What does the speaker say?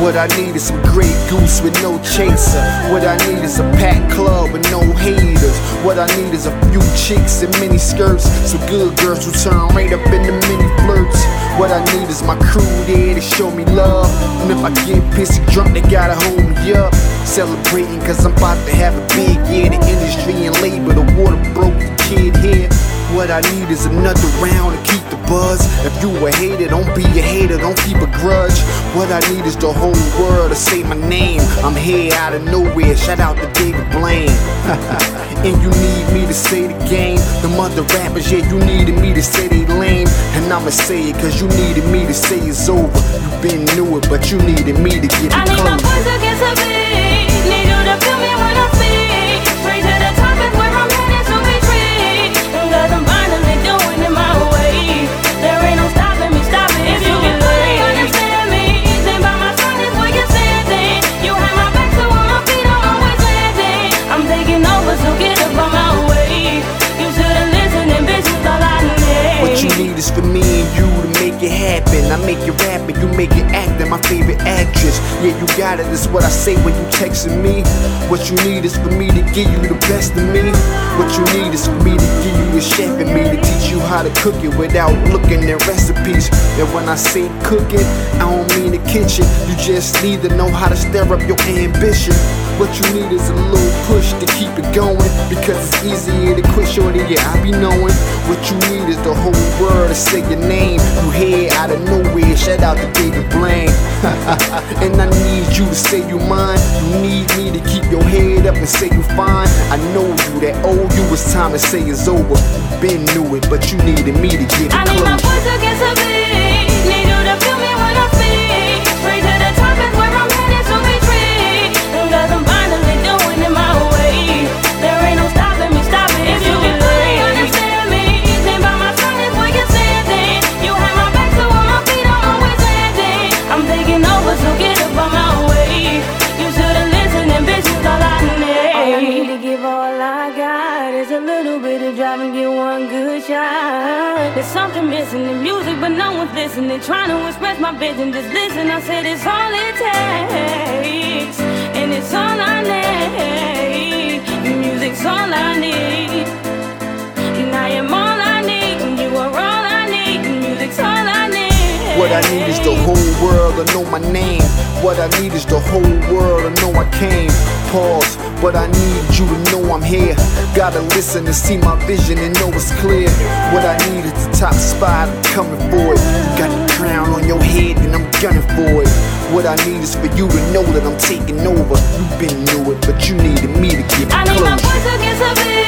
What I need is some Grey Goose with no chaser. What I need is a packed club with no haters. What I need is a few chicks in mini skirts. Some good girls who turn right up into mini flirts. What I need is my crew there to show me love. And if I get pissy drunk, they gotta hold me up. Celebrating cause I'm about to have a big year. The industry and labor, the water broke the kid here. What I need is another round to keep buzz. If you a hater, don't be a hater, don't keep a grudge. What I need is the whole world to say my name. I'm here out of nowhere, shout out to David Blaine. and you need me to say the game. The mother rappers, yeah, you needed me to say they lame. And I'ma say it cause you needed me to say it's over. You been knew it, but you needed me to get it I need my voice against the over, so up on my way. You should've listened and bitch is all I need. What you need is for me and you to make it happen. I make it rapping, you make it acting. My favorite actress. Yeah, you got it. That's what I say when you texting me. What you need is for me to give you the best of me. What you need is for me how to cook it without looking at recipes. And when I say cooking, I don't mean the kitchen. You just need to know how to stir up your ambition. What you need is a little push to keep it going. Because it's easier to quit shorty, yeah, I be knowing. What you need is the whole world to say your name. You hear out of nowhere, shout out to David Blaine. and I need you to say you mine. You need me to keep your head up and say you fine. I know you that owe you it's time to say it's over. Been knew it, but you needed me to get I need my close. There's something missing in music, but no one's listening. Trying to express my vision, just listen. I said it's all it takes, and it's all What I need is the whole world to know my name. What I need is the whole world to know I came. Pause, but I need you to know I'm here. Gotta listen and see my vision and know it's clear. What I need is the top spot, I'm coming for it. Got the crown on your head and I'm gunning for it. What I need is for you to know that I'm taking over. You've been knew it, but you needed me to get I need my voice against the beat.